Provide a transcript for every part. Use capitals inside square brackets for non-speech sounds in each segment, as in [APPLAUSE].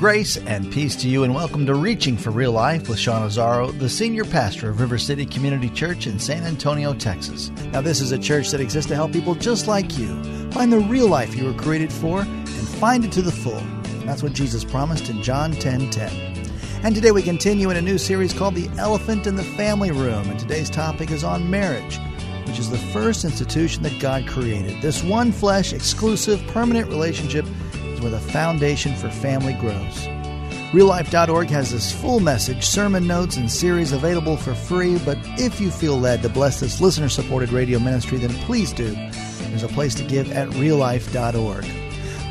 Grace and peace to you, and welcome to Reaching for Real Life with Sean Azzaro, the senior pastor of River City Community Church in San Antonio, Texas. Now, this is a church that exists to help people just like you find the real life you were created for and find it to the full. That's what Jesus promised in John 10 10. And today we continue in a new series called The Elephant in the Family Room, and today's topic is on marriage, which is the first institution that God created. This one flesh, exclusive, permanent relationship where the foundation for family grows. RealLife.org has this full message, sermon notes, and series available for free. But if you feel led to bless this listener supported radio ministry, then please do. There's a place to give at reallife.org.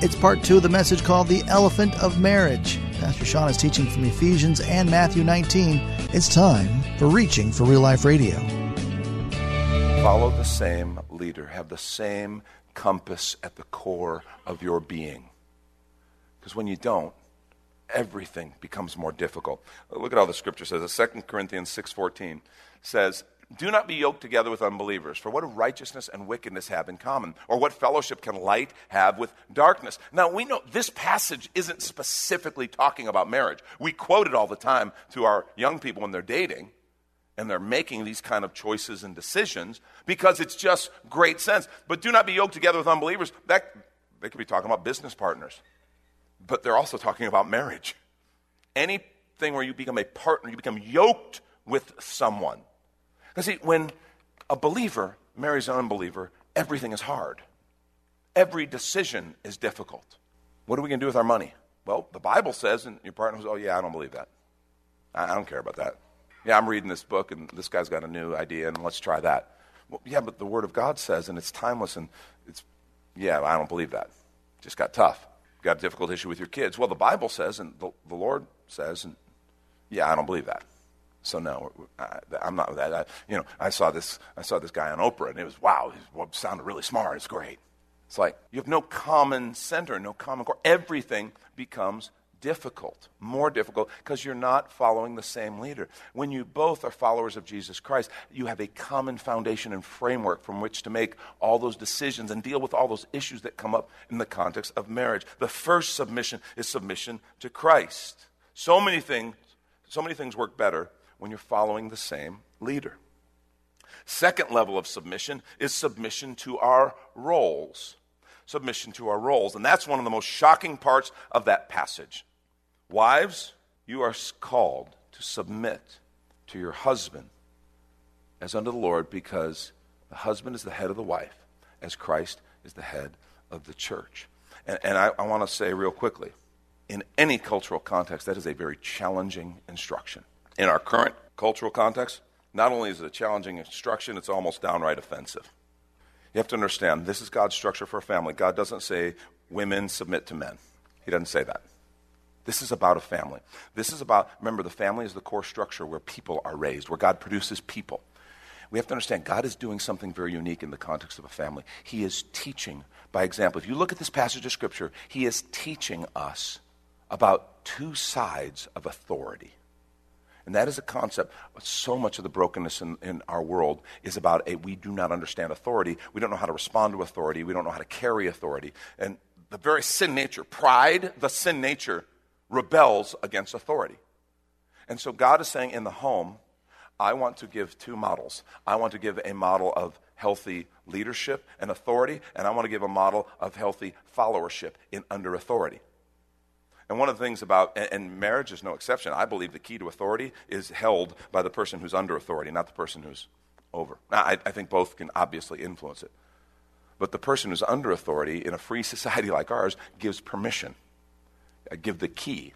It's part two of the message called The Elephant of Marriage. Pastor Sean is teaching from Ephesians and Matthew 19. It's time for Reaching for Real Life Radio. Follow the same leader, have the same compass at the core of your being. Because when you don't, everything becomes more difficult. Look at how the scripture says. Uh, 2 Corinthians 6.14 says, do not be yoked together with unbelievers. For what do righteousness and wickedness have in common? Or what fellowship can light have with darkness? Now, we know this passage isn't specifically talking about marriage. We quote it all the time to our young people when they're dating and they're making these kind of choices and decisions because it's just great sense. But do not be yoked together with unbelievers. That, they could be talking about business partners but they're also talking about marriage. Anything where you become a partner, you become yoked with someone. Because see, when a believer marries an unbeliever, everything is hard. Every decision is difficult. What are we going to do with our money? Well, the Bible says, and your partner says, oh, yeah, I don't believe that. I don't care about that. Yeah, I'm reading this book, and this guy's got a new idea, and let's try that. Well, yeah, but the Word of God says, and it's timeless, and it's, yeah, I don't believe that. Just got tough got a difficult issue with your kids. Well, the Bible says, and the, the Lord says, and yeah, I don't believe that. So no, I, am not that. I, you know, I saw this. I saw this guy on Oprah, and it was wow. He sounded really smart. It's great. It's like you have no common center, no common core. Everything becomes difficult, more difficult, because you're not following the same leader. When you both are followers of Jesus Christ, you have a common foundation and framework from which to make all those decisions and deal with all those issues that come up in the context of marriage. The first submission is submission to Christ. So many things, so many things work better when you're following the same leader. Second level of submission is submission to our roles submission to our roles. And that's one of the most shocking parts of that passage. Wives, you are called to submit to your husband as unto the Lord because the husband is the head of the wife, as Christ is the head of the church. And, and I, I want to say real quickly in any cultural context, that is a very challenging instruction. In our current cultural context, not only is it a challenging instruction, it's almost downright offensive. You have to understand this is God's structure for a family. God doesn't say women submit to men, He doesn't say that. This is about a family. This is about, remember, the family is the core structure where people are raised, where God produces people. We have to understand God is doing something very unique in the context of a family. He is teaching by example. If you look at this passage of Scripture, He is teaching us about two sides of authority. And that is a concept. So much of the brokenness in, in, our world is about a we do not understand authority. We don't know how to respond to authority. We don't know how to carry authority. And the very sin nature, pride, the sin nature, rebels against authority. And so God is saying in the home, I want to give two models. I want to give a model of healthy leadership and authority, and I want to give a model of healthy followership in under authority. And one of the things about, and marriage is no exception, I believe the key to authority is held by the person who's under authority, not the person who's over. Now, I, I think both can obviously influence it. But the person who's under authority in a free [LAUGHS] society like ours gives permission I give the key.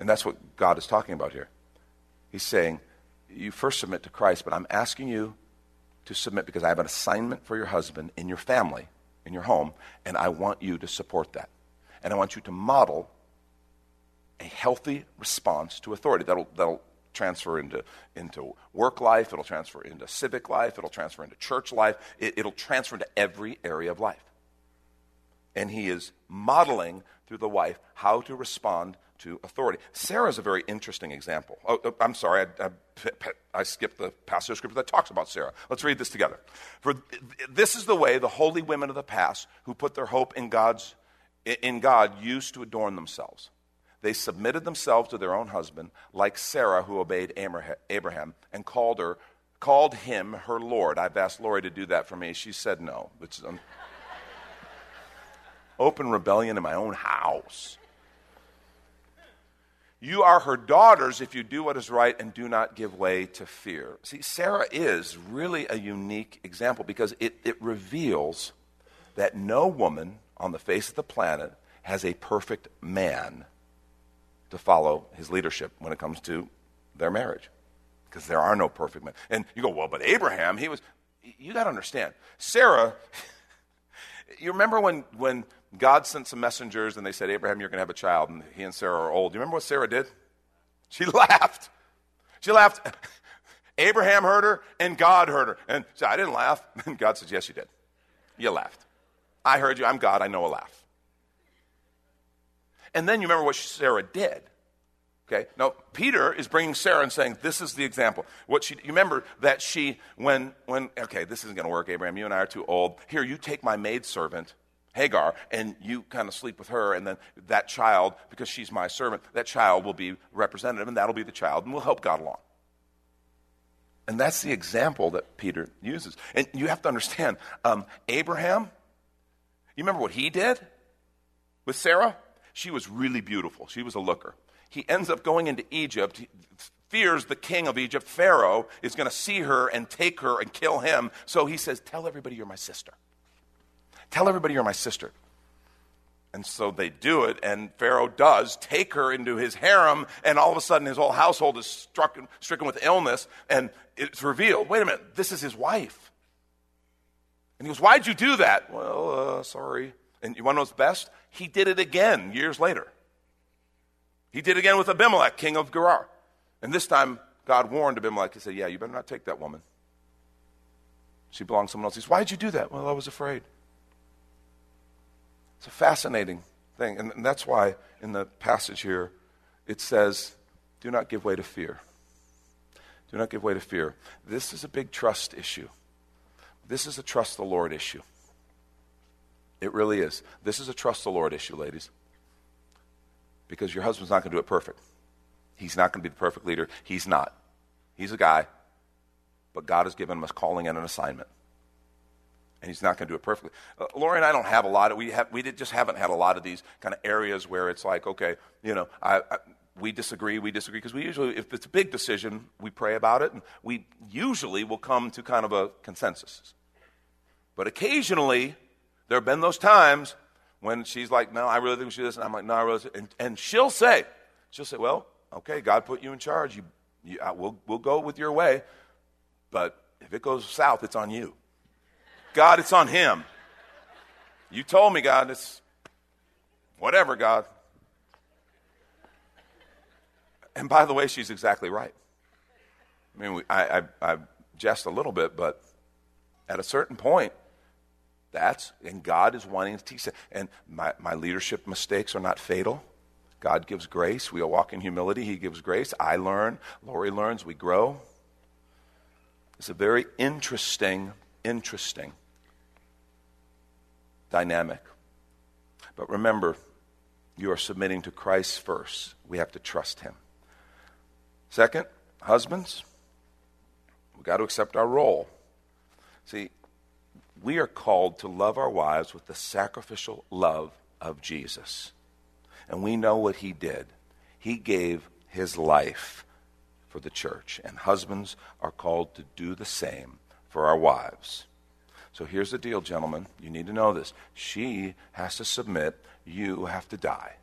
And that's what God is talking about here. He's saying, You first submit to Christ, but I'm asking you to submit because I have an assignment for your husband in your family in your home, and I want you to support that. And I want you to model a healthy response to authority. That'll, that'll transfer into, into work life, it'll transfer into civic life, it'll transfer into church life, it, it'll transfer into every area of life. And he is modeling through the wife how to respond to authority. Sarah is a very interesting example. Oh, oh I'm sorry, I, I, I, skipped the passage of scripture that talks about Sarah. Let's read this together. For this is the way the holy women of the past who put their hope in God's in God used to adorn themselves. They submitted themselves to their own husband, like Sarah, who obeyed Abraham and called her, called him her Lord. I've asked Lori to do that for me. She said no. Um, open rebellion in my own house. You are her daughters if you do what is right and do not give way to fear. See, Sarah is really a unique example because it, it reveals that no woman on the face of the planet has a perfect man to follow his leadership when it comes to their marriage. Because there are no perfect men. And you go, well, but Abraham, he was. You got to understand. Sarah, [LAUGHS] you remember when, when God sent some messengers and they said, Abraham, you're going to have a child, and he and Sarah are old. Do you remember what Sarah did? She [LAUGHS] laughed. She laughed. [LAUGHS] Abraham heard her and God heard her. And I didn't laugh. [LAUGHS] And God says, Yes, you did. You laughed. I heard you. I'm God. I know a laugh. And then you remember what Sarah did. Okay. Now Peter is bringing Sarah and saying, "This is the example." What she, you remember that she, when, when, okay, this isn't going to work, Abraham. You and I are too old. Here, you take my maidservant Hagar, and you kind of sleep with her, and then that child, because she's my servant, that child will be representative, and that'll be the child, and we'll help God along. And that's the example that Peter uses. And you have to understand um, Abraham, you remember what he did with Sarah? She was really beautiful, she was a looker. He ends up going into Egypt. He fears the king of Egypt, Pharaoh, is going to see her and take her and kill him. So he says, Tell everybody you're my sister. Tell everybody you're my sister. And so they do it, and Pharaoh does take her into his harem, and all of a sudden his whole household is struck, stricken with illness, and it's revealed wait a minute, this is his wife. And he goes, Why'd you do that? Well, uh, sorry. And you want to know what's best? He did it again years later. He did it again with Abimelech, king of Gerar. And this time, God warned Abimelech. He said, Yeah, you better not take that woman. She belongs to someone else. He says, Why'd you do that? Well, I was afraid. It's a fascinating thing. And that's why in the passage here it says, do not give way to fear. Do not give way to fear. This is a big trust issue. This is a trust the Lord issue. It really is. This is a trust the Lord issue, ladies. Because your husband's not going to do it perfect. He's not going to be the perfect leader. He's not. He's a guy, but God has given him a calling and an assignment and he's not going to do it perfectly. Uh, and I don't have a lot of we have we did, just haven't had a lot of these kind of areas where it's like okay, you know, I, I we disagree, we disagree because we usually if it's a big decision, we pray about it and we usually will come to kind of a consensus. But occasionally there have been those times when she's like, "No, I really think we should this," and I'm like, "No, I really," and, and she'll say, she'll say, "Well, okay, God put you in charge. You, you I, we'll we'll go with your way, but if it goes south, it's on you." God, it's on him. You told me, God, it's whatever, God. And by the way, she's exactly right. I mean, we, I, I, I jest a little bit, but at a certain point, that's, and God is wanting to teach that. And my, my leadership mistakes are not fatal. God gives grace. We all walk in humility. He gives grace. I learn. Lori learns. We grow. It's a very interesting, interesting dynamic. But remember, you are submitting to Christ first. We have to trust Him. Second, husbands, we've got to accept our role. See, we are called to love our wives with the sacrificial love of Jesus. And we know what He did. He gave His life for the church. And husbands are called to do the same for our wives. So here's the deal, gentlemen. You need to know this. She has to submit, you have to die.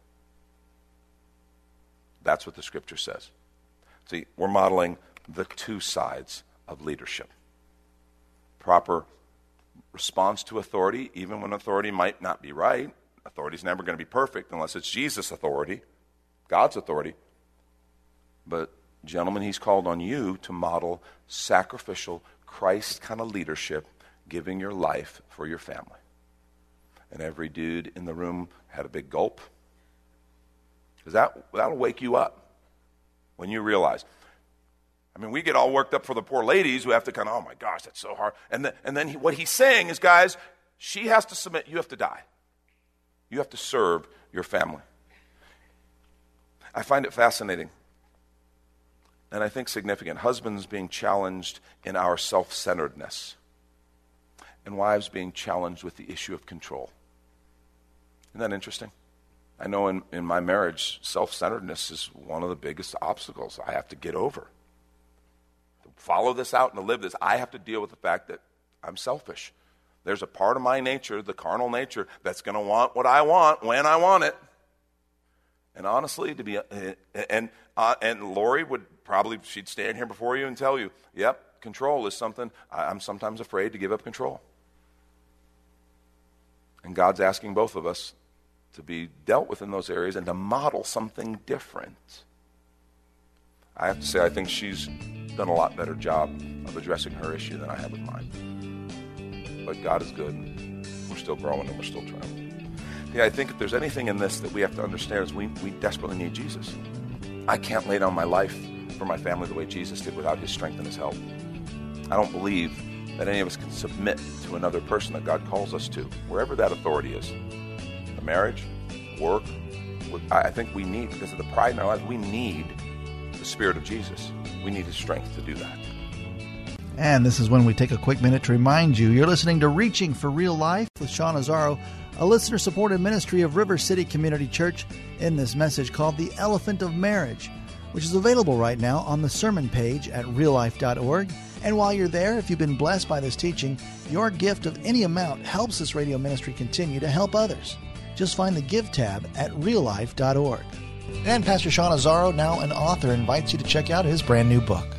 That's what the scripture says. See, we're modeling the two sides of leadership proper response to authority, even when authority might not be right. Authority is never going to be perfect unless it's Jesus' authority, God's authority. But, gentlemen, he's called on you to model sacrificial, Christ kind of leadership, giving your life for your family. And every dude in the room had a big gulp. Because that, that'll wake you up when you realize. I mean, we get all worked up for the poor ladies who have to kind of, oh my gosh, that's so hard. And, the, and then he, what he's saying is, guys, she has to submit, you have to die. You have to serve your family. I find it fascinating and I think significant. Husbands being challenged in our self centeredness, and wives being challenged with the issue of control. Isn't that interesting? I know in, in my marriage, self centeredness is one of the biggest obstacles I have to get over. To follow this out and to live this, I have to deal with the fact that I'm selfish. There's a part of my nature, the carnal nature, that's going to want what I want when I want it. And honestly, to be, and, uh, and Lori would probably, she'd stand here before you and tell you, yep, control is something, I'm sometimes afraid to give up control. And God's asking both of us to be dealt with in those areas and to model something different. I have to say, I think she's done a lot better job of addressing her issue than I have with mine. But God is good. We're still growing and we're still trying. Yeah, I think if there's anything in this that we have to understand is we, we desperately need Jesus. I can't lay down my life for my family the way Jesus did without his strength and his help. I don't believe that any of us can submit to another person that God calls us to, wherever that authority is a marriage, work. I think we need, because of the pride in our lives, we need the Spirit of Jesus. We need His strength to do that. And this is when we take a quick minute to remind you you're listening to Reaching for Real Life with Sean Azzaro, a listener supported ministry of River City Community Church, in this message called The Elephant of Marriage, which is available right now on the sermon page at reallife.org. And while you're there, if you've been blessed by this teaching, your gift of any amount helps this radio ministry continue to help others. Just find the Give tab at reallife.org. And Pastor Sean Azzaro, now an author, invites you to check out his brand new book.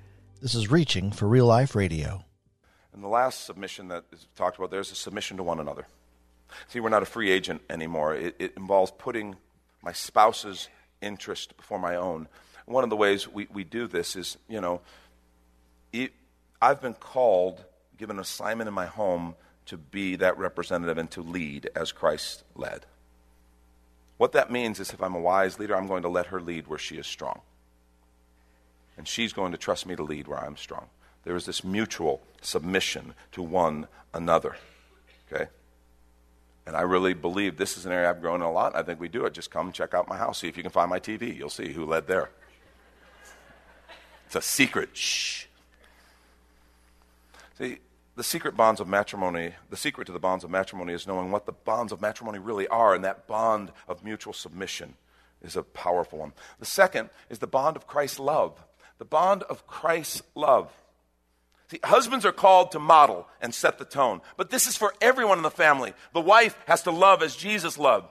this is Reaching for Real Life Radio. And the last submission that is talked about there is a submission to one another. See, we're not a free agent anymore. It, it involves putting my spouse's interest before my own. One of the ways we, we do this is, you know, it, I've been called, given an assignment in my home to be that representative and to lead as Christ led. What that means is if I'm a wise leader, I'm going to let her lead where she is strong and she's going to trust me to lead where I'm strong. There is this mutual submission to one another. Okay? And I really believe this is an area I've grown in a lot. I think we do it. Just come check out my house. See if you can find my TV. You'll see who led there. It's a secret. Shh. See, the secret bonds of matrimony, the secret to the bonds of matrimony is knowing what the bonds of matrimony really are, and that bond of mutual submission is a powerful one. The second is the bond of Christ's love the bond of Christ's love. See, husbands are called to model and set the tone, but this is for everyone in the family. The wife has to love as Jesus loved.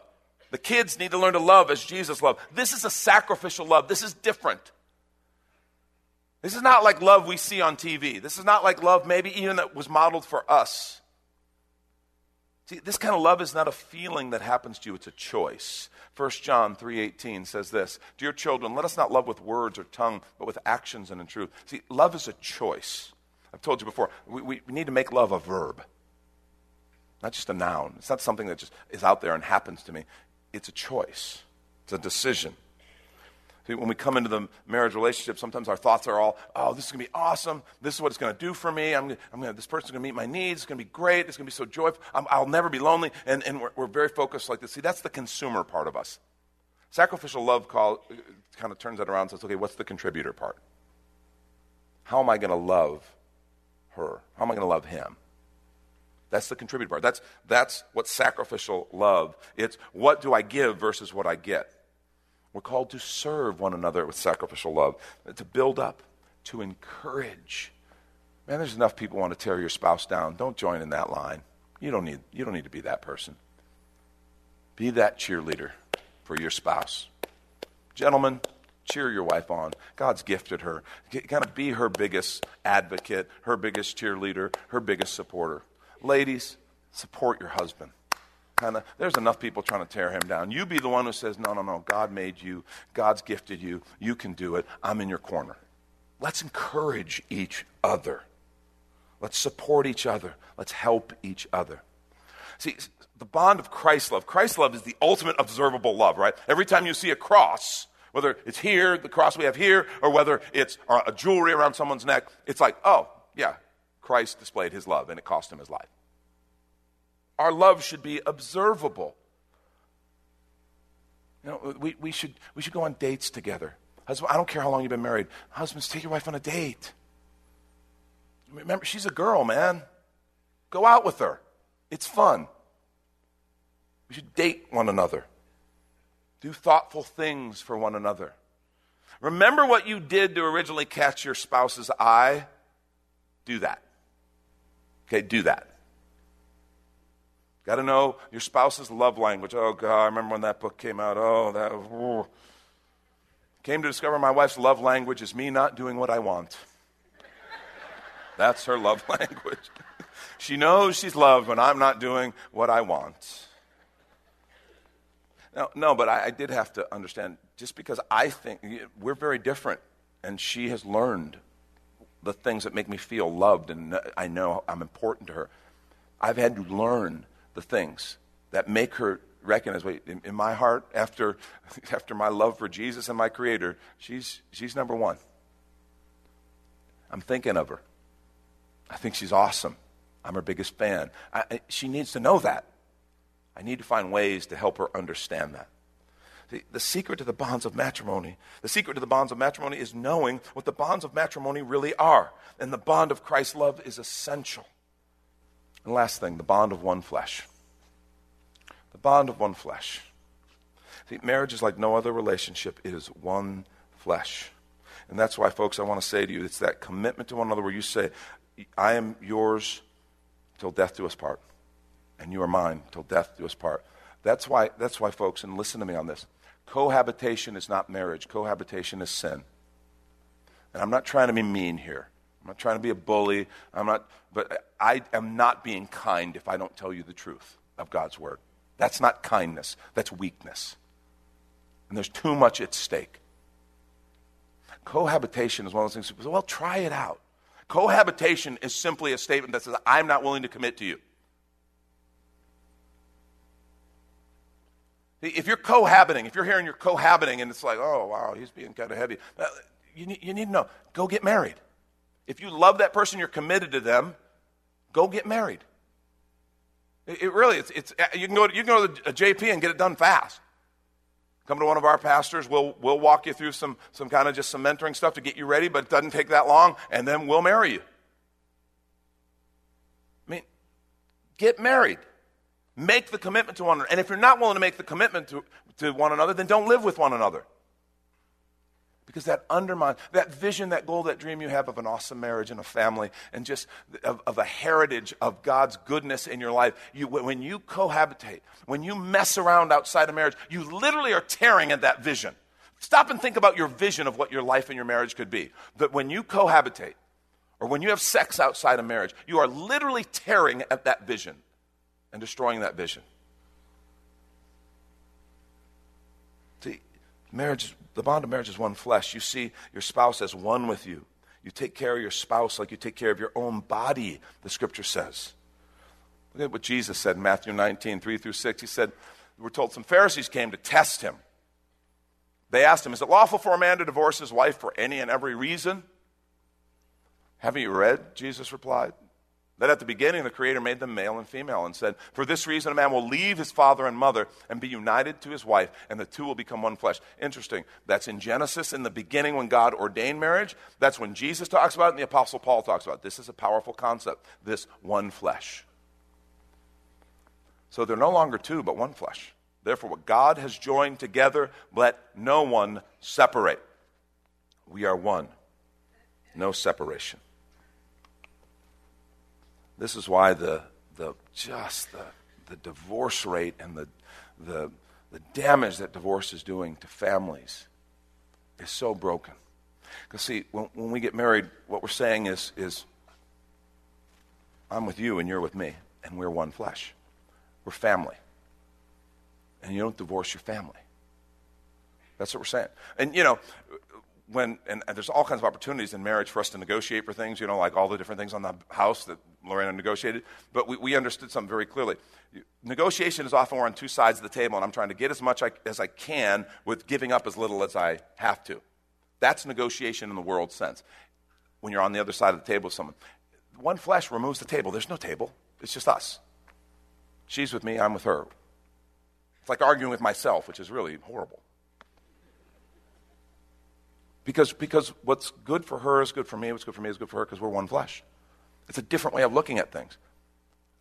The kids need to learn to love as Jesus loved. This is a sacrificial love. This is different. This is not like love we see on TV. This is not like love maybe even that was modeled for us. See, this kind of love is not a feeling that happens to you, it's a choice. 1 John 3:18 says this, "Dear children, let us not love with words or tongue, but with actions and in truth." See, love is a choice. I've told you before, we, we need to make love a verb, not just a noun. It's not something that just is out there and happens to me. It's a choice, it's a decision. When we come into the marriage relationship, sometimes our thoughts are all, oh, this is going to be awesome. This is what it's going to do for me. I'm, I'm gonna, this person's going to meet my needs. It's going to be great. It's going to be so joyful. i will never be lonely. And, and we're, we're, very focused like this. See, that's the consumer part of us. Sacrificial love call, uh, kind of turns that around and says, okay, what's the contributor part? How am I going to love her? How am I going to love him? That's the contributor part. That's, that's what sacrificial love. It's what do I give versus what I get. We're called to serve one another with sacrificial love, to build up, to encourage. Man, there's enough people want to tear your spouse down. Don't join in that line. You don't need, you don't need to be that person. Be that cheerleader for your spouse. Gentlemen, cheer your wife on. God's gifted her. Kind of be her biggest advocate, her biggest cheerleader, her biggest supporter. Ladies, support your husband kind of, there's enough people trying to tear him down. You be the one who says, no, no, no, God made you, God's gifted you, you can do it, I'm in your corner. Let's encourage each other. Let's support each other. Let's help each other. See, the bond of Christ love, Christ love is the ultimate observable love, right? Every time you see a cross, whether it's here, the cross we have here, or whether it's uh, a jewelry around someone's neck, it's like, oh, yeah, Christ displayed his love and it cost him his life. Our love should be observable. You know, we, we, should, we should go on dates together. Husband, I don't care how long you've been married. Husbands, take your wife on a date. Remember, she's a girl, man. Go out with her. It's fun. We should date one another. Do thoughtful things for one another. Remember what you did to originally catch your spouse's eye? Do that. Okay, do that. Got to know your spouse's love language. Oh, God, I remember when that book came out. Oh, that. Oh. Came to discover my wife's love language is me not doing what I want. That's her love [LAUGHS] language. she knows she's loved when I'm not doing what I want. No, no, but I, I did have to understand just because I think we're very different, and she has learned the things that make me feel loved, and I know I'm important to her. I've had to learn the things that make her recognize wait in, in, my heart after [LAUGHS] after my love for jesus and my creator she's she's number one. I'm thinking of her. I think she's awesome. I'm her biggest fan. I, I, she needs to know that. I need to find ways to help her understand that. The, the secret to the bonds of matrimony the secret to the bonds of matrimony is knowing what the bonds of matrimony really are. And the bond of christ's love is essential and last thing, the bond of one flesh. The bond of one flesh. See, marriage is like no other relationship, it is one flesh. And that's why, folks, I want to say to you, it's that commitment to one another where you say, I am yours till death do us part, and you are mine till death do us part. That's why, that's why, folks, and listen to me on this cohabitation is not marriage, cohabitation is sin. And I'm not trying to be mean here. I'm not trying to be a bully. I'm not, but I am not being kind if I don't tell you the truth of God's word. That's not kindness, that's weakness. And there's too much at stake. Cohabitation is one of those things, well, try it out. Cohabitation is simply a statement that says, I'm not willing to commit to you. If you're cohabiting, if you're hearing you're cohabiting and it's like, oh, wow, he's being kind of heavy, you need, you need to know go get married. If you love that person, you're committed to them, go get married. It, it really, it's, it's, you, can go, you can go to a JP and get it done fast. Come to one of our pastors, we'll, we'll walk you through some, some kind of just some mentoring stuff to get you ready, but it doesn't take that long, and then we'll marry you. I mean, get married. Make the commitment to one another. And if you're not willing to make the commitment to, to one another, then don't live with one another because that undermines that vision, that goal, that dream you have of an awesome marriage and a family and just of, of a heritage of God's goodness in your life. You, when you cohabitate, when you mess around outside of marriage, you literally are tearing at that vision. Stop and think about your vision of what your life and your marriage could be. That when you cohabitate or when you have sex outside of marriage, you are literally tearing at that vision and destroying that vision. See, marriage the bond of marriage is one flesh. You see your spouse as one with you. You take care of your spouse like you take care of your own body, the scripture says. Look at what Jesus said in Matthew 19, 3 through 6. He said, We're told some Pharisees came to test him. They asked him, Is it lawful for a man to divorce his wife for any and every reason? Haven't you read? Jesus replied. That at the beginning the Creator made them male and female and said, For this reason a man will leave his father and mother and be united to his wife, and the two will become one flesh. Interesting. That's in Genesis in the beginning when God ordained marriage. That's when Jesus talks about it and the Apostle Paul talks about it. This is a powerful concept, this one flesh. So they're no longer two, but one flesh. Therefore, what God has joined together, let no one separate. We are one, no separation. This is why the, the just the, the divorce rate and the, the, the damage that divorce is doing to families is so broken. Because, see, when, when we get married, what we're saying is, is I'm with you and you're with me, and we're one flesh. We're family. And you don't divorce your family. That's what we're saying. And, you know, when, and, there's all kinds of opportunities in marriage for us to negotiate for things, you know, like all the different things on the house that Lorena negotiated. But we, we understood something very clearly. Negotiation is often we're on two sides of the table, and I'm trying to get as much I, as I can with giving up as little as I have to. That's negotiation in the world sense. When you're on the other side of the table with someone, one flesh removes the table. There's no table, it's just us. She's with me, I'm with her. It's like arguing with myself, which is really horrible. Because, because what's good for her is good for me, what's good for me is good for her because we're one flesh. It's a different way of looking at things.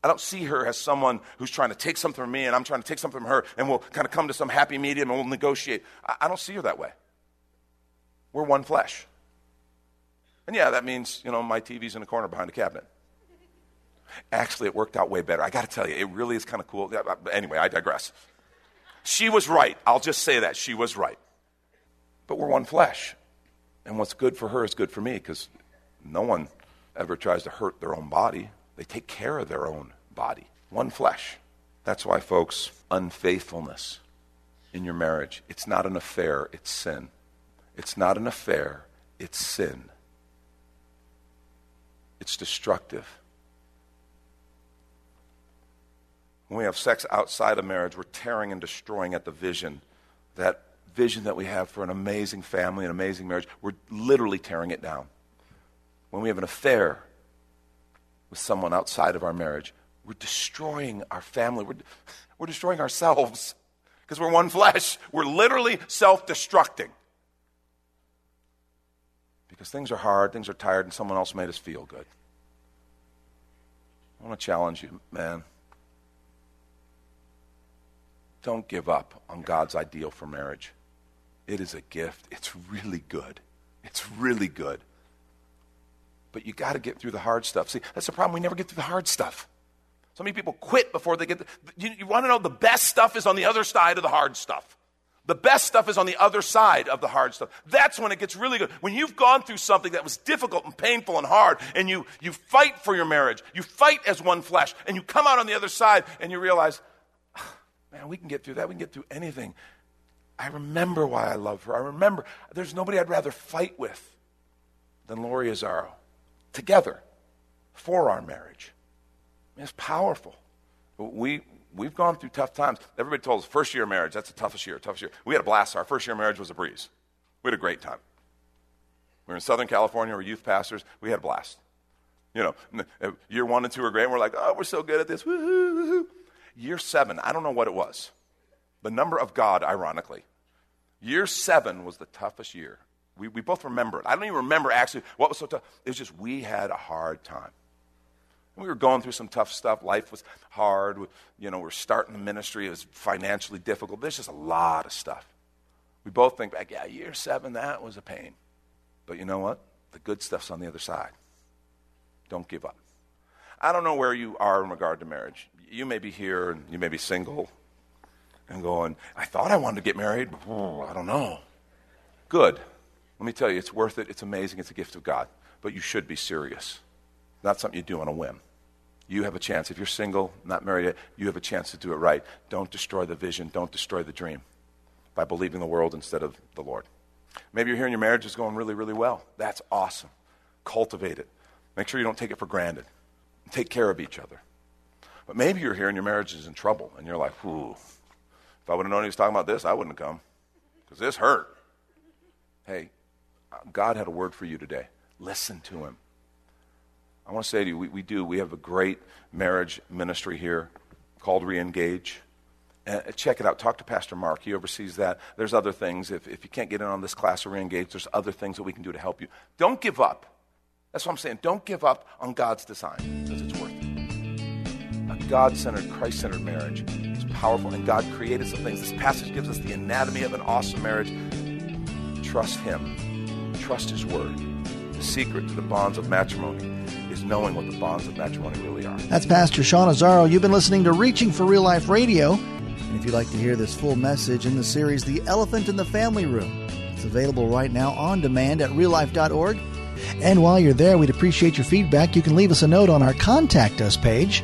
I don't see her as someone who's trying to take something from me and I'm trying to take something from her and we'll kind of come to some happy medium and we'll negotiate. I, I don't see her that way. We're one flesh. And yeah, that means, you know, my TV's in the corner behind the cabinet. Actually, it worked out way better. I got to tell you, it really is kind of cool. Anyway, I digress. She was right. I'll just say that. She was right. But we're one flesh. And what's good for her is good for me because no one ever tries to hurt their own body. They take care of their own body. One flesh. That's why, folks, unfaithfulness in your marriage, it's not an affair, it's sin. It's not an affair, it's sin. It's destructive. When we have sex outside of marriage, we're tearing and destroying at the vision, that vision that we have for an amazing family, an amazing marriage. We're literally tearing it down when we have an affair with someone outside of our marriage, we're destroying our family. We're, we're destroying ourselves [LAUGHS] because we're one flesh. We're literally self destructing. Because things are hard, things are tired, and someone else made us feel good. I want to challenge you, man. Don't give up on God's ideal for marriage. It is a gift. It's really good. It's really good. But you got to get through the hard stuff. See, that's the problem. We never get through the hard stuff. So many people quit before they get. The, you, you want to know the best stuff is on the other side of the hard stuff. The best stuff is on the other side of the hard stuff. That's when it gets really good. When you've gone through something that was difficult and painful and hard, and you, you fight for your marriage, you fight as one flesh, and you come out on the other side and you realize, ah, man, we can get through that. We can get through anything. I remember why I love her. I remember there's nobody I'd rather fight with than Lori Azzaro together for our marriage. I mean, it's powerful. We, we've gone through tough times. Everybody told us first year marriage, that's the toughest year, toughest year. We had a blast. Our first year marriage was a breeze. We had a great time. We were in Southern California, we are youth pastors. We had a blast. You know, uh, year one and two were great. And we're like, oh, we're so good at this. Woo-hoo, woo-hoo. Year seven, I don't know what it was. The number of God, ironically. Year seven was the toughest year we, we both remember it. I don't even remember actually what was so tough. It was just we had a hard time. We were going through some tough stuff. Life was hard. You know, we are starting the ministry. It was financially difficult. There's just a lot of stuff. We both think back, yeah, year seven, that was a pain. But you know what? The good stuff's on the other side. Don't give up. I don't know where you are in regard to marriage. You may be here and you may be single and going, I thought I wanted to get married. But, I don't know. Good. Let me tell you, it's worth it. It's amazing. It's a gift of God. But you should be serious. Not something you do on a whim. You have a chance. If you're single, not married yet, you have a chance to do it right. Don't destroy the vision. Don't destroy the dream by believing the world instead of the Lord. Maybe you're here and your marriage is going really, really well. That's awesome. cultivate it. Make sure you don't take it for granted. Take care of each other. But maybe you're here and your marriage is in trouble, and you're like, ooh, if I would have known he was talking about this, I wouldn't have come because this hurt. Hey, God had a word for you today. Listen to him. I want to say to you, we, we do. We have a great marriage ministry here called Reengage. Uh, check it out. Talk to Pastor Mark. He oversees that. There's other things. If, if you can't get in on this class of Reengage, there's other things that we can do to help you. Don't give up. That's what I'm saying. Don't give up on God's design because it's worth it. A God centered, Christ centered marriage powerful, and God created some things. This passage gives us the anatomy of an awesome marriage. Trust Him, trust His word. The secret to the bonds of matrimony is knowing what the bonds of matrimony really are. That's Pastor Sean Azzaro. You've been listening to Reaching for Real Life Radio. And if you'd like to hear this full message in the series, The Elephant in the Family Room, it's available right now on demand at reallife.org. And while you're there, we'd appreciate your feedback. You can leave us a note on our Contact Us page,